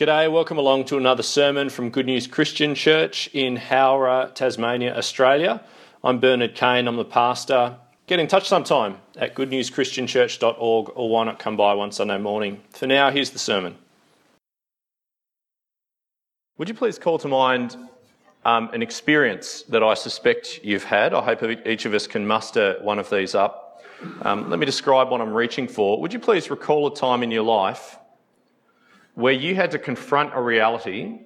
G'day, welcome along to another sermon from Good News Christian Church in Howrah, Tasmania, Australia. I'm Bernard Kane, I'm the pastor. Get in touch sometime at goodnewschristianchurch.org or why not come by one Sunday morning. For now, here's the sermon. Would you please call to mind um, an experience that I suspect you've had? I hope each of us can muster one of these up. Um, let me describe what I'm reaching for. Would you please recall a time in your life where you had to confront a reality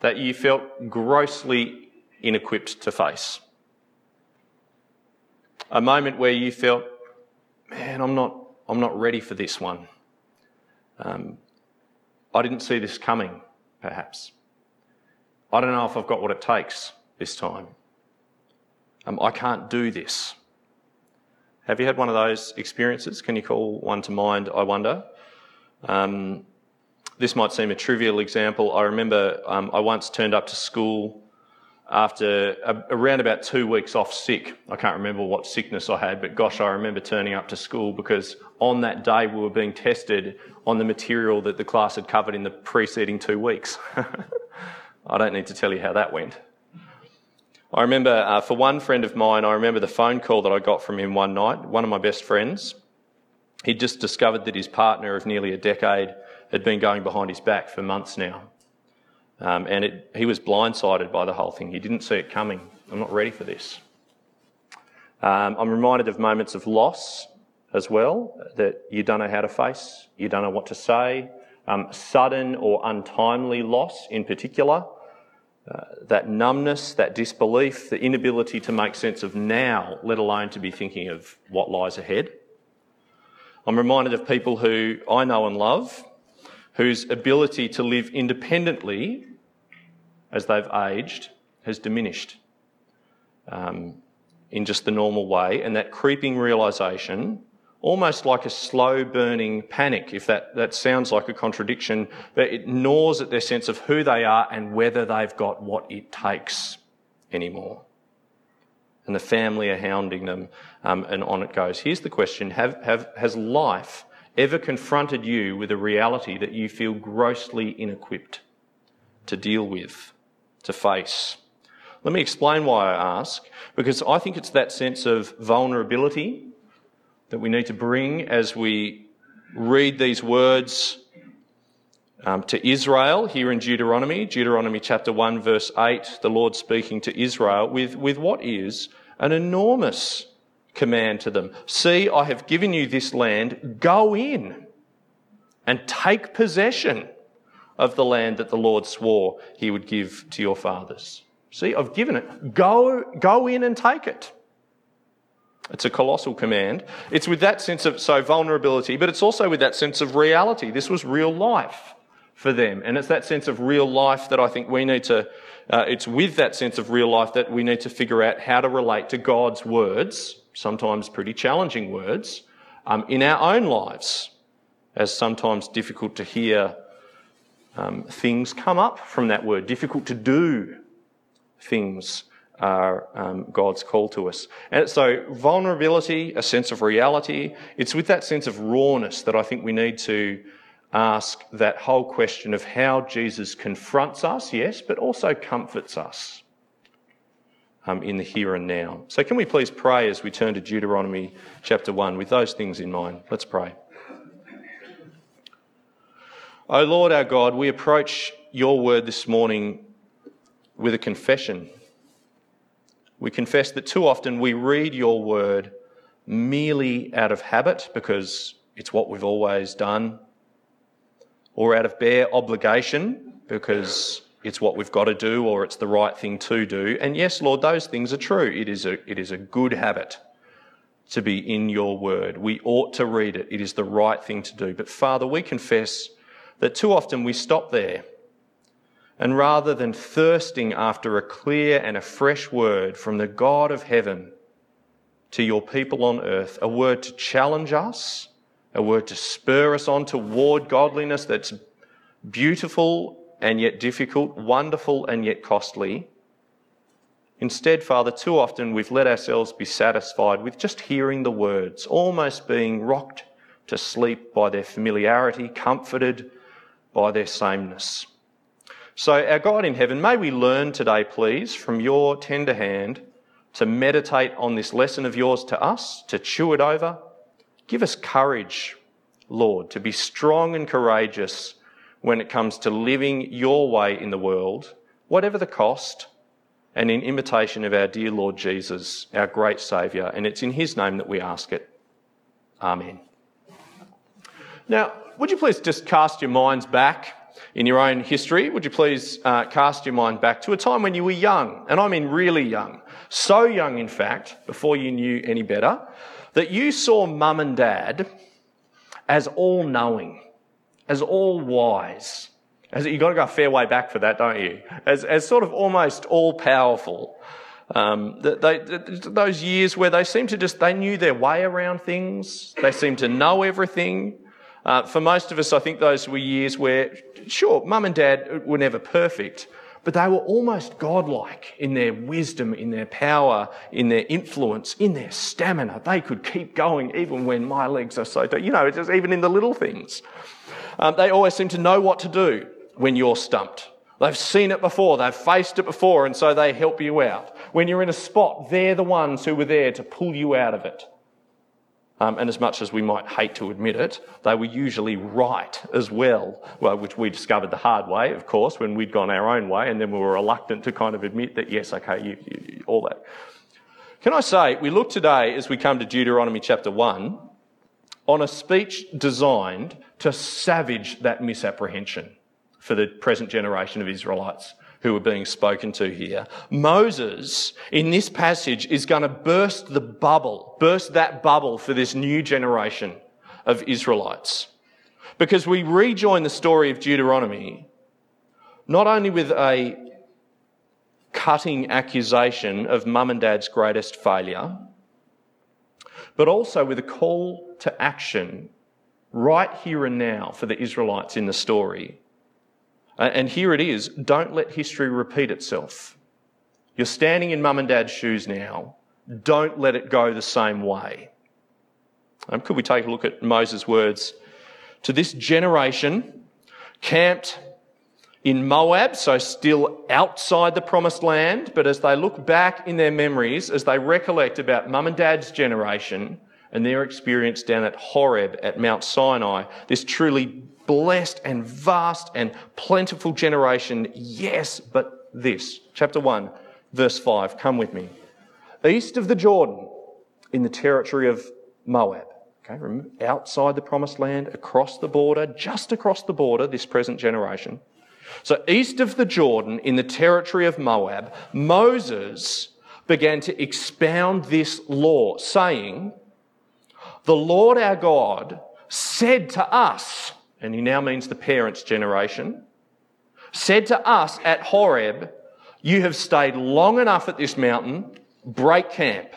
that you felt grossly inequipped to face. A moment where you felt, man, I'm not, I'm not ready for this one. Um, I didn't see this coming, perhaps. I don't know if I've got what it takes this time. Um, I can't do this. Have you had one of those experiences? Can you call one to mind, I wonder? Um, this might seem a trivial example. I remember um, I once turned up to school after a, around about two weeks off sick. I can't remember what sickness I had, but gosh, I remember turning up to school because on that day we were being tested on the material that the class had covered in the preceding two weeks. I don't need to tell you how that went. I remember uh, for one friend of mine, I remember the phone call that I got from him one night, one of my best friends. He'd just discovered that his partner of nearly a decade had been going behind his back for months now. Um, and it, he was blindsided by the whole thing. He didn't see it coming. I'm not ready for this. Um, I'm reminded of moments of loss as well that you don't know how to face, you don't know what to say. Um, sudden or untimely loss, in particular, uh, that numbness, that disbelief, the inability to make sense of now, let alone to be thinking of what lies ahead. I'm reminded of people who I know and love whose ability to live independently as they've aged has diminished um, in just the normal way, and that creeping realization, almost like a slow burning panic, if that, that sounds like a contradiction, but it gnaws at their sense of who they are and whether they've got what it takes anymore. And the family are hounding them, um, and on it goes. Here's the question have, have, Has life ever confronted you with a reality that you feel grossly inequipped to deal with, to face? Let me explain why I ask, because I think it's that sense of vulnerability that we need to bring as we read these words um, to Israel here in Deuteronomy, Deuteronomy chapter 1, verse 8, the Lord speaking to Israel with, with what is an enormous command to them See, I have given you this land, go in and take possession of the land that the Lord swore he would give to your fathers. See, I've given it. Go, go in and take it. It's a colossal command. It's with that sense of so vulnerability, but it's also with that sense of reality. This was real life for them, and it's that sense of real life that I think we need to. Uh, it's with that sense of real life that we need to figure out how to relate to God's words sometimes pretty challenging words, um, in our own lives, as sometimes difficult to hear um, things come up from that word, difficult to do things are um, God's call to us. And so, vulnerability, a sense of reality, it's with that sense of rawness that I think we need to ask that whole question of how Jesus confronts us, yes, but also comforts us um, in the here and now. So, can we please pray as we turn to Deuteronomy chapter 1 with those things in mind? Let's pray. O Lord our God, we approach your word this morning with a confession. We confess that too often we read your word merely out of habit because it's what we've always done, or out of bare obligation because it's what we've got to do or it's the right thing to do. And yes, Lord, those things are true. It is a, it is a good habit to be in your word. We ought to read it. It is the right thing to do. But Father, we confess that too often we stop there. And rather than thirsting after a clear and a fresh word from the God of heaven to your people on earth, a word to challenge us, a word to spur us on toward godliness that's beautiful and yet difficult, wonderful and yet costly. Instead, Father, too often we've let ourselves be satisfied with just hearing the words, almost being rocked to sleep by their familiarity, comforted by their sameness. So, our God in heaven, may we learn today, please, from your tender hand to meditate on this lesson of yours to us, to chew it over. Give us courage, Lord, to be strong and courageous when it comes to living your way in the world, whatever the cost, and in imitation of our dear Lord Jesus, our great Saviour. And it's in his name that we ask it. Amen. Now, would you please just cast your minds back in your own history, would you please uh, cast your mind back to a time when you were young, and I mean really young, so young, in fact, before you knew any better, that you saw mum and dad as all knowing, as all wise. As you've got to go a fair way back for that, don't you? As, as sort of almost all powerful. Um, they, those years where they seemed to just, they knew their way around things. They seemed to know everything. Uh, for most of us, I think those were years where, sure, mum and dad were never perfect, but they were almost godlike in their wisdom, in their power, in their influence, in their stamina. They could keep going even when my legs are so, you know, just even in the little things. Um, they always seem to know what to do when you're stumped. They've seen it before, they've faced it before, and so they help you out. When you're in a spot, they're the ones who were there to pull you out of it. Um, and as much as we might hate to admit it, they were usually right as well, well, which we discovered the hard way, of course, when we'd gone our own way, and then we were reluctant to kind of admit that, yes, okay, you, you, all that. Can I say, we look today as we come to Deuteronomy chapter 1 on a speech designed to savage that misapprehension for the present generation of Israelites who are being spoken to here. Moses, in this passage, is going to burst the bubble, burst that bubble for this new generation of Israelites. Because we rejoin the story of Deuteronomy not only with a cutting accusation of mum and dad's greatest failure, but also with a call to action right here and now for the Israelites in the story and here it is don't let history repeat itself. You're standing in mum and dad's shoes now. Don't let it go the same way. Um, could we take a look at Moses' words? To this generation, camped in Moab, so still outside the promised land, but as they look back in their memories, as they recollect about mum and dad's generation and their experience down at Horeb at Mount Sinai, this truly blessed and vast and plentiful generation. Yes, but this. Chapter 1, verse 5. Come with me. East of the Jordan, in the territory of Moab. Okay, outside the promised land, across the border, just across the border, this present generation. So, east of the Jordan, in the territory of Moab, Moses began to expound this law, saying, The Lord our God said to us, and he now means the parents' generation, said to us at Horeb, You have stayed long enough at this mountain, break camp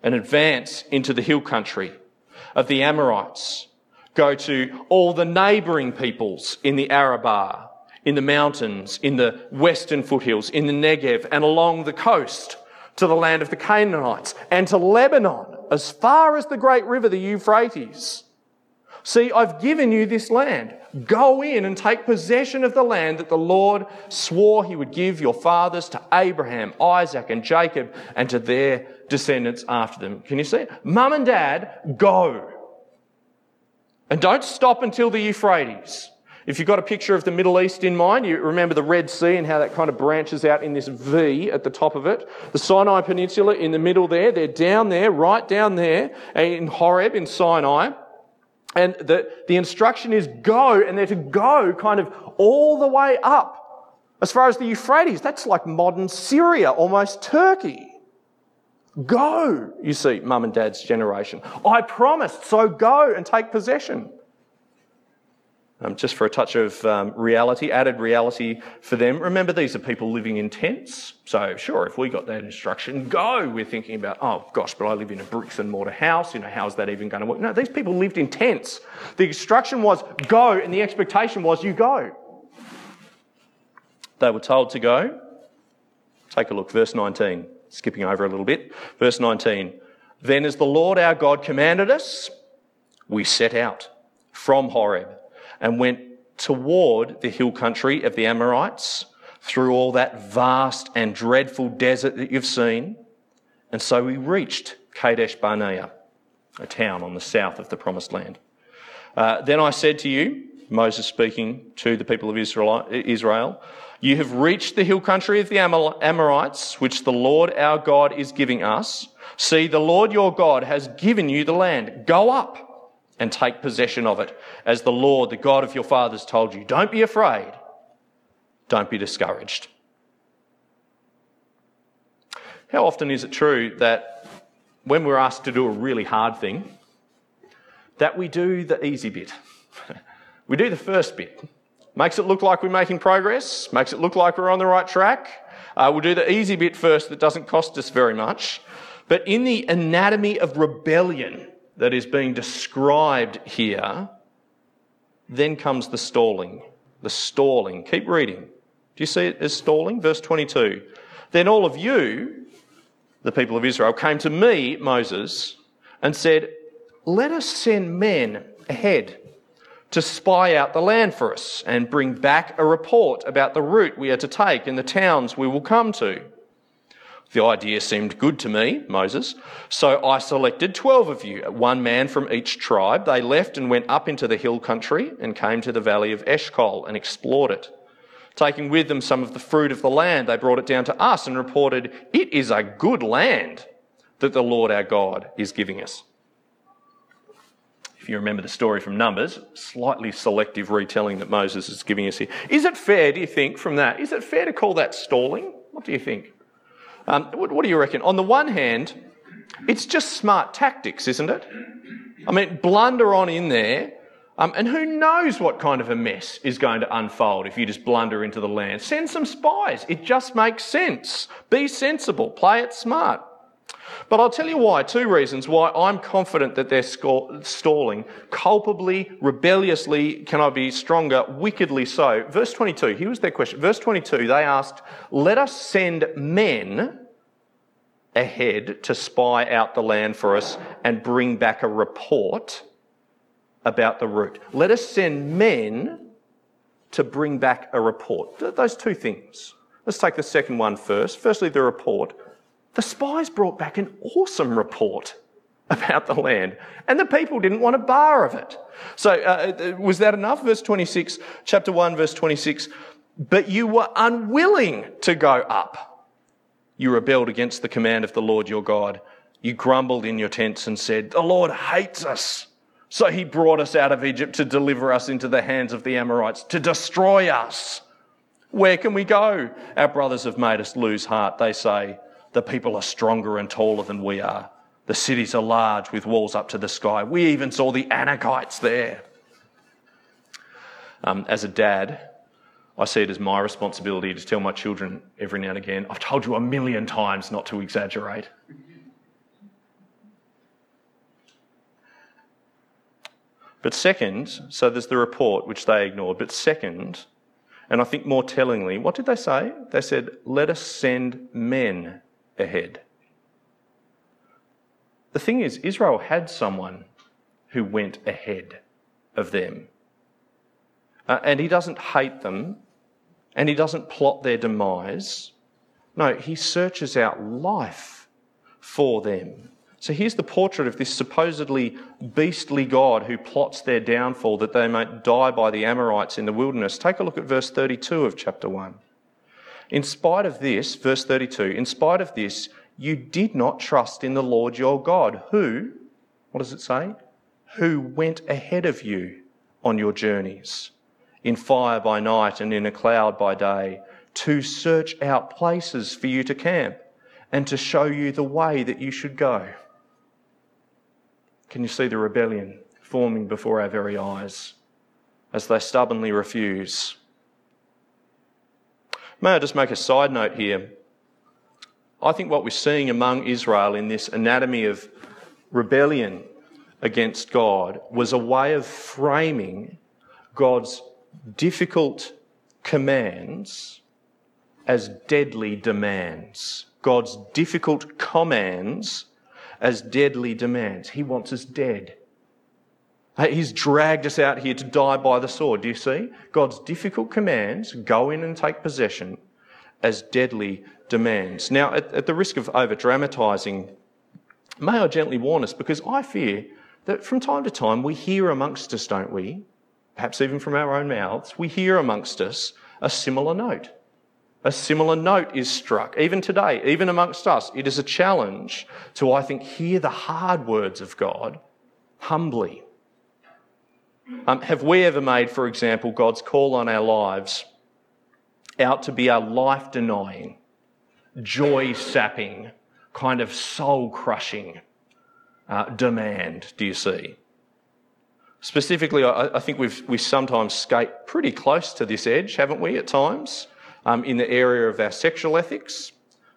and advance into the hill country of the Amorites. Go to all the neighbouring peoples in the Arabah, in the mountains, in the western foothills, in the Negev, and along the coast to the land of the Canaanites, and to Lebanon, as far as the great river, the Euphrates See, I've given you this land. Go in and take possession of the land that the Lord swore he would give your fathers to Abraham, Isaac, and Jacob, and to their descendants after them. Can you see it? Mum and dad, go. And don't stop until the Euphrates. If you've got a picture of the Middle East in mind, you remember the Red Sea and how that kind of branches out in this V at the top of it. The Sinai Peninsula in the middle there, they're down there, right down there in Horeb in Sinai. And the, the instruction is go, and they're to go kind of all the way up. As far as the Euphrates, that's like modern Syria, almost Turkey. Go, you see, mum and dad's generation. I promised, so go and take possession. Um, just for a touch of um, reality, added reality for them. Remember, these are people living in tents. So, sure, if we got that instruction, go, we're thinking about, oh gosh, but I live in a bricks and mortar house. You know, how's that even going to work? No, these people lived in tents. The instruction was go, and the expectation was you go. They were told to go. Take a look, verse 19, skipping over a little bit. Verse 19. Then, as the Lord our God commanded us, we set out from Horeb and went toward the hill country of the Amorites through all that vast and dreadful desert that you've seen. And so we reached Kadesh Barnea, a town on the south of the promised land. Uh, then I said to you, Moses speaking to the people of Israel, Israel, you have reached the hill country of the Amorites, which the Lord our God is giving us. See, the Lord your God has given you the land. Go up and take possession of it, as the Lord, the God of your fathers, told you. Don't be afraid. Don't be discouraged. How often is it true that when we're asked to do a really hard thing, that we do the easy bit? we do the first bit. Makes it look like we're making progress, makes it look like we're on the right track. Uh, we'll do the easy bit first that doesn't cost us very much. But in the anatomy of rebellion that is being described here, then comes the stalling. The stalling. Keep reading. Do you see it as stalling? Verse 22. Then all of you, the people of Israel, came to me, Moses, and said, Let us send men ahead to spy out the land for us and bring back a report about the route we are to take and the towns we will come to. The idea seemed good to me, Moses, so I selected 12 of you, one man from each tribe. They left and went up into the hill country and came to the valley of Eshcol and explored it. Taking with them some of the fruit of the land, they brought it down to us and reported, It is a good land that the Lord our God is giving us if you remember the story from Numbers, slightly selective retelling that Moses is giving us here. Is it fair, do you think, from that? Is it fair to call that stalling? What do you think? Um, what, what do you reckon? On the one hand, it's just smart tactics, isn't it? I mean, blunder on in there, um, and who knows what kind of a mess is going to unfold if you just blunder into the land. Send some spies. It just makes sense. Be sensible. Play it smart. But I'll tell you why, two reasons why I'm confident that they're stalling. Culpably, rebelliously, can I be stronger, wickedly so. Verse 22, here was their question. Verse 22, they asked, Let us send men ahead to spy out the land for us and bring back a report about the route. Let us send men to bring back a report. Those two things. Let's take the second one first. Firstly, the report the spies brought back an awesome report about the land, and the people didn't want a bar of it. So, uh, was that enough? Verse 26, chapter 1, verse 26. But you were unwilling to go up. You rebelled against the command of the Lord your God. You grumbled in your tents and said, The Lord hates us. So he brought us out of Egypt to deliver us into the hands of the Amorites, to destroy us. Where can we go? Our brothers have made us lose heart, they say. The people are stronger and taller than we are. The cities are large with walls up to the sky. We even saw the Anakites there. Um, as a dad, I see it as my responsibility to tell my children every now and again, I've told you a million times not to exaggerate. But second, so there's the report which they ignored, but second, and I think more tellingly, what did they say? They said, let us send men ahead. The thing is, Israel had someone who went ahead of them. Uh, and he doesn't hate them and he doesn't plot their demise. No, he searches out life for them. So here's the portrait of this supposedly beastly God who plots their downfall that they might die by the Amorites in the wilderness. Take a look at verse 32 of chapter 1. In spite of this, verse 32, in spite of this, you did not trust in the Lord your God, who, what does it say? Who went ahead of you on your journeys, in fire by night and in a cloud by day, to search out places for you to camp and to show you the way that you should go. Can you see the rebellion forming before our very eyes as they stubbornly refuse? May I just make a side note here? I think what we're seeing among Israel in this anatomy of rebellion against God was a way of framing God's difficult commands as deadly demands. God's difficult commands as deadly demands. He wants us dead. He's dragged us out here to die by the sword. Do you see? God's difficult commands go in and take possession as deadly demands. Now, at, at the risk of over dramatising, may I gently warn us because I fear that from time to time we hear amongst us, don't we? Perhaps even from our own mouths, we hear amongst us a similar note. A similar note is struck. Even today, even amongst us, it is a challenge to, I think, hear the hard words of God humbly um, have we ever made, for example, God's call on our lives out to be a life denying, joy sapping, kind of soul crushing uh, demand, do you see? Specifically, I, think we've we sometimes skate pretty close to this edge, haven't we, at times, um, in the area of our sexual ethics,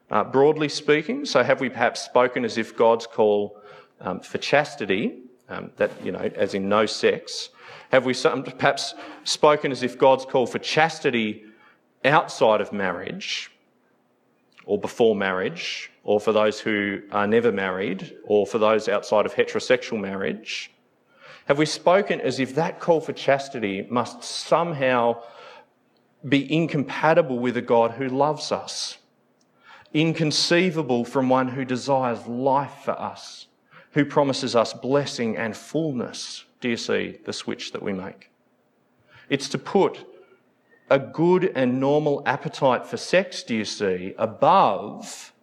uh, broadly speaking. So, have we perhaps spoken as if God's call um, for chastity, um, that, you know, as in no sex, have we perhaps spoken as if God's call for chastity outside of marriage or before marriage, or for those who are never married, or for those outside of heterosexual marriage? Have we spoken as if that call for chastity must somehow be incompatible with a God who loves us? Inconceivable from one who desires life for us, who promises us blessing and fullness? Do you see the switch that we make? It's to put a good and normal appetite for sex, do you see, above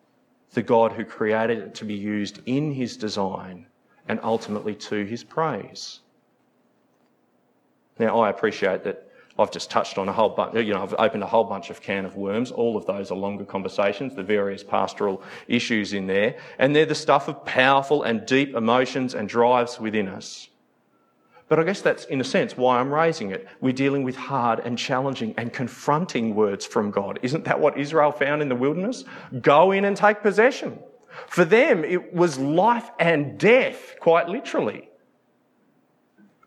the God who created it to be used in his design and ultimately to his praise. Now, I appreciate that I've just touched on a whole bunch, you know, I've opened a whole bunch of can of worms. All of those are longer conversations, the various pastoral issues in there. And they're the stuff of powerful and deep emotions and drives within us. But I guess that's, in a sense, why I'm raising it. We're dealing with hard and challenging and confronting words from God. Isn't that what Israel found in the wilderness? Go in and take possession. For them, it was life and death, quite literally.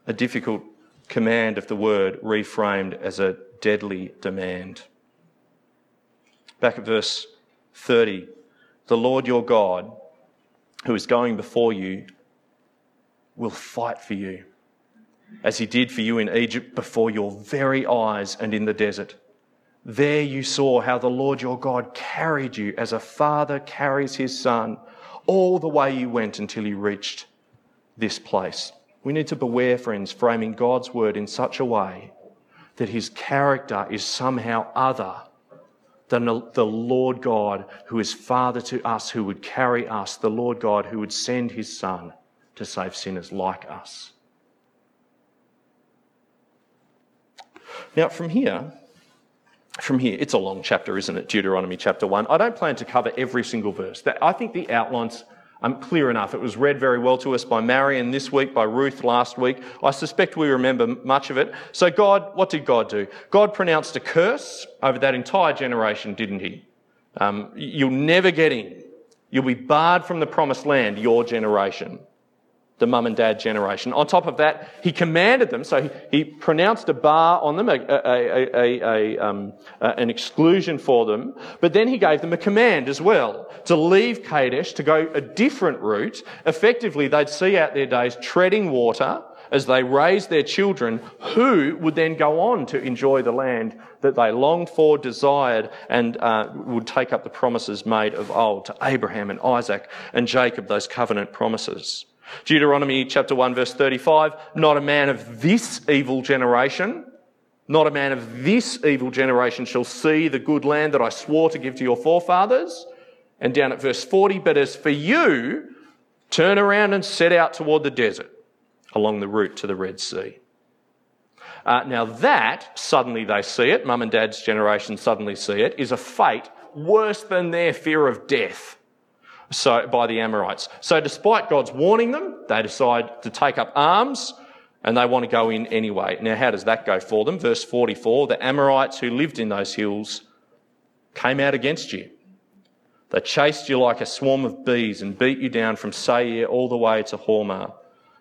A difficult command of the word reframed as a deadly demand. Back at verse 30 The Lord your God, who is going before you, will fight for you as he did for you in Egypt before your very eyes and in the desert. There you saw how the Lord your God carried you as a father carries his son all the way you went until you reached this place. We need to beware, friends, framing God's word in such a way that his character is somehow other than the Lord God who is Father to us, who would carry us, the Lord God who would send his Son to save sinners like us. Now, from here, from here, it's a long chapter, isn't it? Deuteronomy chapter 1. I don't plan to cover every single verse. I think the outlines are clear enough. It was read very well to us by Marion this week, by Ruth last week. I suspect we remember much of it. So, God, what did God do? God pronounced a curse over that entire generation, didn't He? Um, you'll never get in. You'll be barred from the promised land, your generation the mum and dad generation. On top of that, he commanded them, so he, pronounced a bar on them, a, a, a, um, an exclusion for them, but then he gave them a command as well to leave Kadesh, to go a different route. Effectively, they'd see out their days treading water as they raised their children, who would then go on to enjoy the land that they longed for, desired, and uh, would take up the promises made of old to Abraham and Isaac and Jacob, those covenant promises. Deuteronomy chapter 1 verse 35, not a man of this evil generation, not a man of this evil generation shall see the good land that I swore to give to your forefathers. And down at verse 40, but as for you, turn around and set out toward the desert along the route to the Red Sea. Uh, now that, suddenly they see it, mum and dad's generation suddenly see it, is a fate worse than their fear of death so, by the Amorites. So despite God's warning them, they decide to take up arms and they want to go in anyway. Now, how does that go for them? Verse 44 the Amorites who lived in those hills came out against you. They chased you like a swarm of bees and beat you down from Seir all the way to Hormah.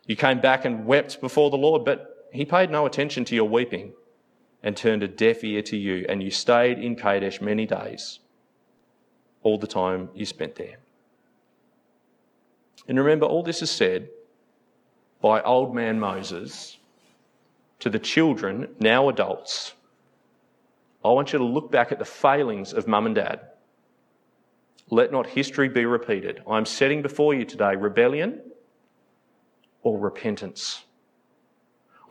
You came back and wept before the Lord, but he paid no attention to your weeping and turned a deaf ear to you, and you stayed in Kadesh many days, all the time you spent there. And remember, all this is said by old man Moses to the children, now adults, I want you to look back at the failings of mum and dad. Let not history be repeated. I'm setting before you today rebellion or repentance.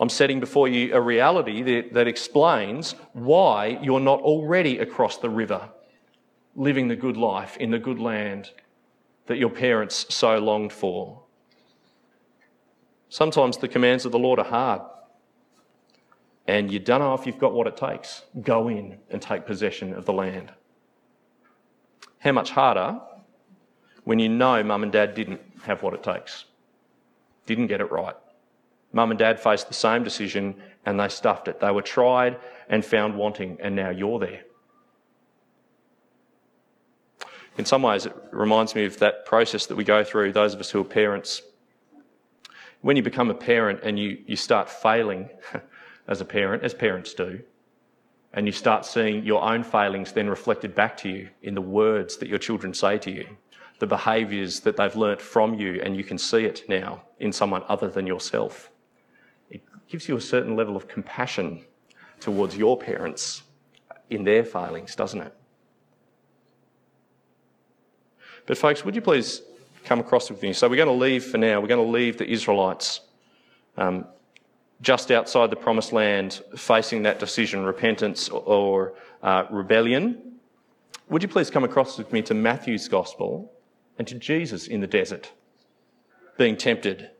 I'm setting before you a reality that, that, explains why you're not already across the river, living the good life in the good land that your parents so longed for. Sometimes the commands of the Lord are hard, and you don't know if you've got what it takes. Go in and take possession of the land. How much harder when you know mum and dad didn't have what it takes, didn't get it right. Mum and dad faced the same decision and they stuffed it. They were tried and found wanting, and now you're there. In some ways, it reminds me of that process that we go through, those of us who are parents. When you become a parent and you, you start failing as a parent, as parents do, and you start seeing your own failings then reflected back to you in the words that your children say to you, the behaviours that they've learnt from you, and you can see it now in someone other than yourself. It gives you a certain level of compassion towards your parents in their failings, doesn't it? But, folks, would you please come across with me? So, we're going to leave for now. We're going to leave the Israelites um, just outside the promised land facing that decision, repentance or uh, rebellion. Would you please come across with me to Matthew's gospel and to Jesus in the desert, being tempted,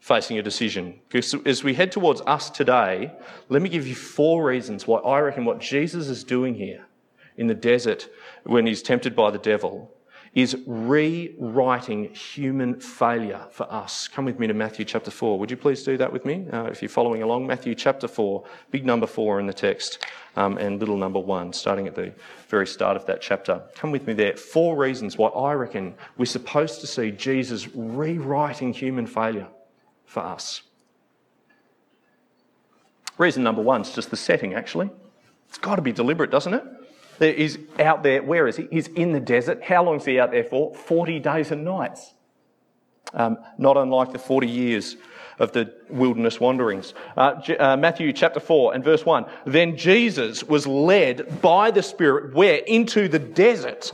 facing a decision? Because as we head towards us today, let me give you four reasons why I reckon what Jesus is doing here in the desert when he's tempted by the devil is rewriting human failure for us. Come with me to Matthew chapter 4. Would you please do that with me uh, if you're following along? Matthew chapter 4, big number 4 in the text, um, and little number 1, starting at the very start of that chapter. Come with me there. Four reasons why I reckon we're supposed to see Jesus rewriting human failure for us. Reason number one is just the setting, actually. It's got to be deliberate, doesn't it? He's out there. Where is he? He's in the desert. How long is he out there for? 40 days and nights. Um, not unlike the 40 years of the wilderness wanderings. Uh, uh, Matthew chapter 4 and verse 1. Then Jesus was led by the Spirit where? Into the desert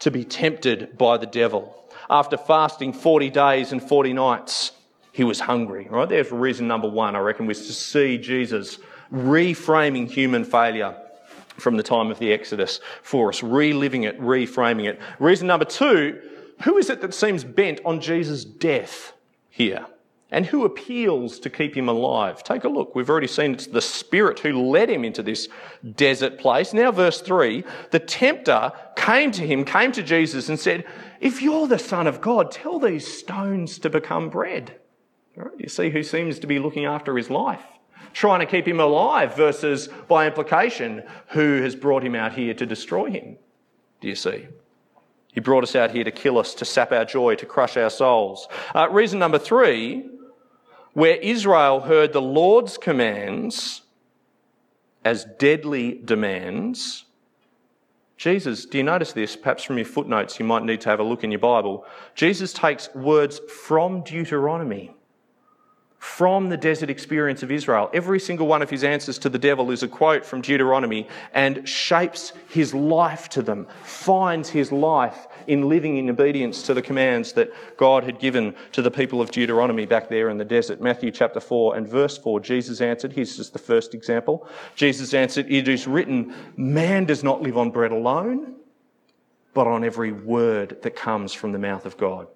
to be tempted by the devil. After fasting 40 days and 40 nights, he was hungry. Right? there's reason number one, I reckon, was to see Jesus reframing human failure from the time of the Exodus for us, reliving it, reframing it. Reason number two, who is it that seems bent on Jesus' death here? And who appeals to keep him alive? Take a look. We've already seen it's the Spirit who led him into this desert place. Now, verse 3 the tempter came to him, came to Jesus, and said, If you're the Son of God, tell these stones to become bread. Right? You see who seems to be looking after his life trying to keep him alive versus, by implication, who has brought him out here to destroy him. Do you see? He brought us out here to kill us, to sap our joy, to crush our souls. Uh, reason number three, where Israel heard the Lord's commands as deadly demands, Jesus, do you notice this? Perhaps from your footnotes, you might need to have a look in your Bible. Jesus takes words from Deuteronomy from the desert experience of Israel. Every single one of his answers to the devil is a quote from Deuteronomy and shapes his life to them, finds his life in living in obedience to the commands that God had given to the people of Deuteronomy back there in the desert. Matthew chapter 4 and verse 4, Jesus answered, here's just the first example. Jesus answered, It is written, man does not live on bread alone, but on every word that comes from the mouth of God.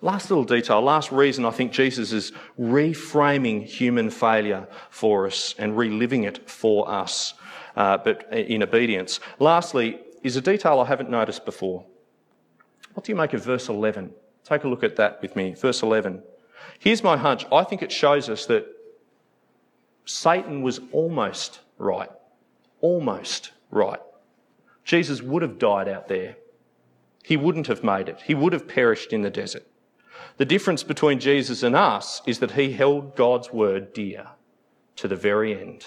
Last little detail, last reason I think Jesus is reframing human failure for us and reliving it for us, uh, but in obedience. Lastly, is a detail I haven't noticed before. What do you make of verse 11? Take a look at that with me. Verse 11. Here's my hunch. I think it shows us that Satan was almost right. Almost right. Jesus would have died out there. He wouldn't have made it. He would have perished in the desert. The difference between Jesus and us is that he held God's word dear to the very end.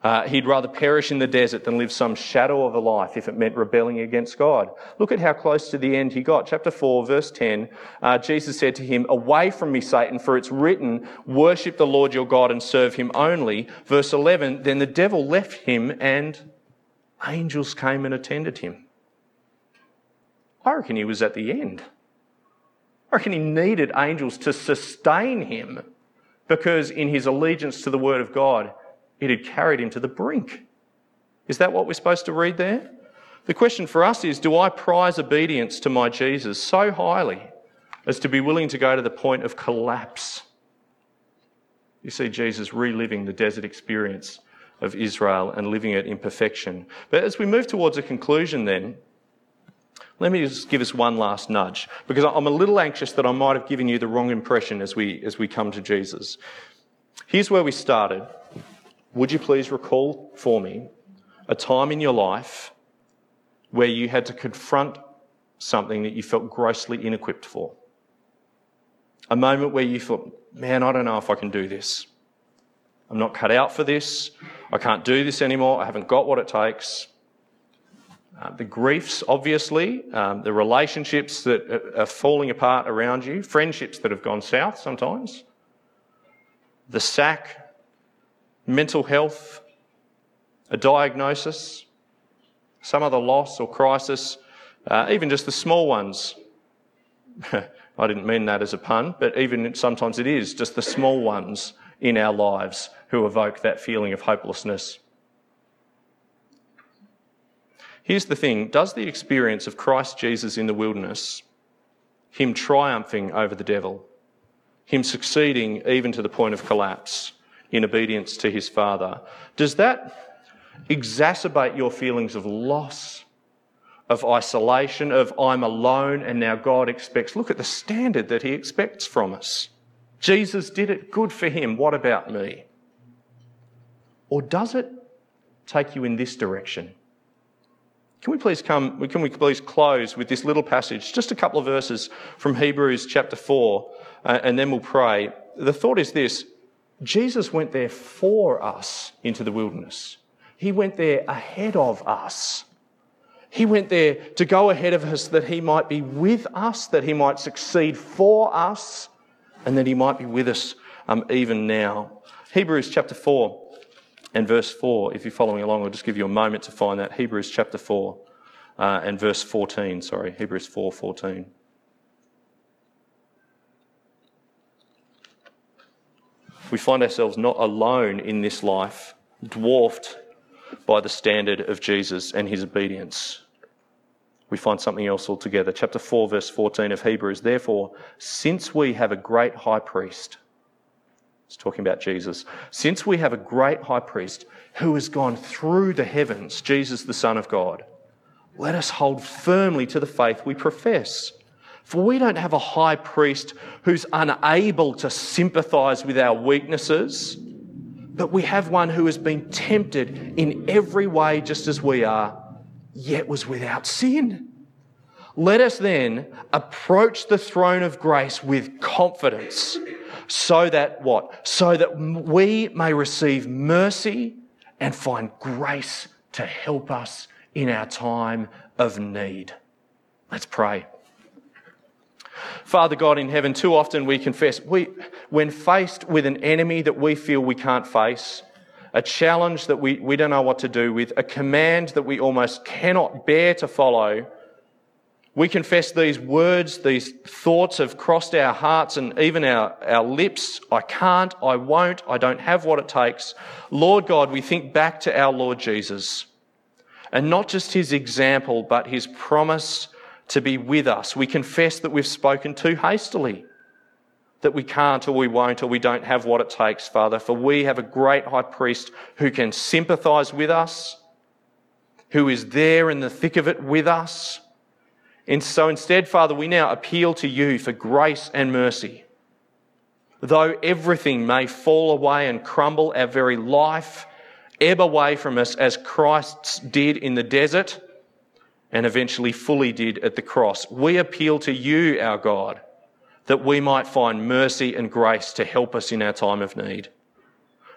Uh, he'd rather perish in the desert than live some shadow of a life if it meant rebelling against God. Look at how close to the end he got. Chapter 4, verse 10, uh, Jesus said to him, Away from me, Satan, for it's written, Worship the Lord your God and serve him only. Verse 11, Then the devil left him and angels came and attended him. I reckon he was at the end. I reckon he needed angels to sustain him because in his allegiance to the word of God, it had carried him to the brink. Is that what we're supposed to read there? The question for us is do I prize obedience to my Jesus so highly as to be willing to go to the point of collapse? You see Jesus reliving the desert experience of Israel and living it in perfection. But as we move towards a conclusion, then, let me just give us one last nudge because I'm a little anxious that I might have given you the wrong impression as we, as we come to Jesus. Here's where we started. Would you please recall for me a time in your life where you had to confront something that you felt grossly inequipped for? A moment where you thought, man, I don't know if I can do this. I'm not cut out for this. I can't do this anymore. I haven't got what it takes. Uh, the griefs, obviously, um, the relationships that are falling apart around you, friendships that have gone south sometimes, the sack mental health, a diagnosis, some other loss or crisis, uh, even just the small ones. I didn't mean that as a pun, but even sometimes it is just the small ones in our lives who evoke that feeling of hopelessness. Here's the thing does the experience of Christ Jesus in the wilderness, him triumphing over the devil, him succeeding even to the point of collapse, in obedience to his Father. Does that exacerbate your feelings of loss, of isolation, of I'm alone and now God expects? Look at the standard that he expects from us. Jesus did it, good for him. What about me? Or does it take you in this direction? Can we please come, can we please close with this little passage, just a couple of verses from Hebrews chapter 4, uh, and then we'll pray. The thought is this Jesus went there for us into the wilderness. He went there ahead of us. He went there to go ahead of us that he might be with us, that he might succeed for us, and that he might be with us um, even now. Hebrews chapter 4 and verse 4, if you're following along, I'll just give you a moment to find that. Hebrews chapter 4 uh, and verse 14, sorry, Hebrews 4 14. we find ourselves not alone in this life, dwarfed by the standard of Jesus and his obedience. We find something else altogether. Chapter 4, verse 14 of Hebrews. Therefore, since we have a great high priest, it's talking about Jesus, since we have a great high priest who has gone through the heavens, Jesus, the Son of God, let us hold firmly to the faith we profess. For we don't have a high priest who's unable to sympathize with our weaknesses, but we have one who has been tempted in every way just as we are, yet was without sin. Let us then approach the throne of grace with confidence so that what? So that we may receive mercy and find grace to help us in our time of need. Let's pray. Father God in heaven, too often we confess, we, when faced with an enemy that we feel we can't face, a challenge that we, we don't know what to do with, a command that we almost cannot bear to follow, we confess these words, these thoughts have crossed our hearts and even our, our lips. I can't, I won't, I don't have what it takes. Lord God, we think back to our Lord Jesus and not just his example, but his promise to be with us. We confess that we've spoken too hastily, that we can't or we won't or we don't have what it takes, Father, for we have a great high priest who can sympathize with us, who is there in the thick of it with us. And so instead, Father, we now appeal to you for grace and mercy. Though everything may fall away and crumble, our very life ebb away from us as Christ did in the desert, and eventually fully did at the cross. We appeal to you, our God, that we might find mercy and grace to help us in our time of need.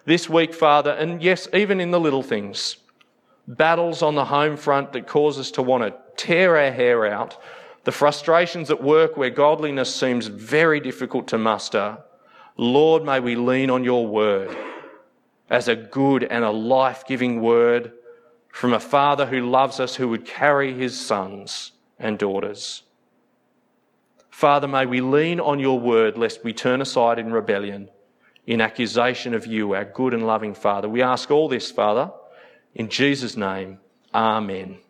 this week, Father, and yes, even in the little things, battles on the home front that cause us to want to tear our hair out, the frustrations at work where godliness seems very difficult to muster, Lord, may we lean on your word as a good and a life giving word from a Father who loves us, who would carry his sons and daughters. Father, may we lean on your word lest we turn aside in rebellion, in accusation of you, our good and loving Father. We ask all this, Father, in Jesus' name. Amen.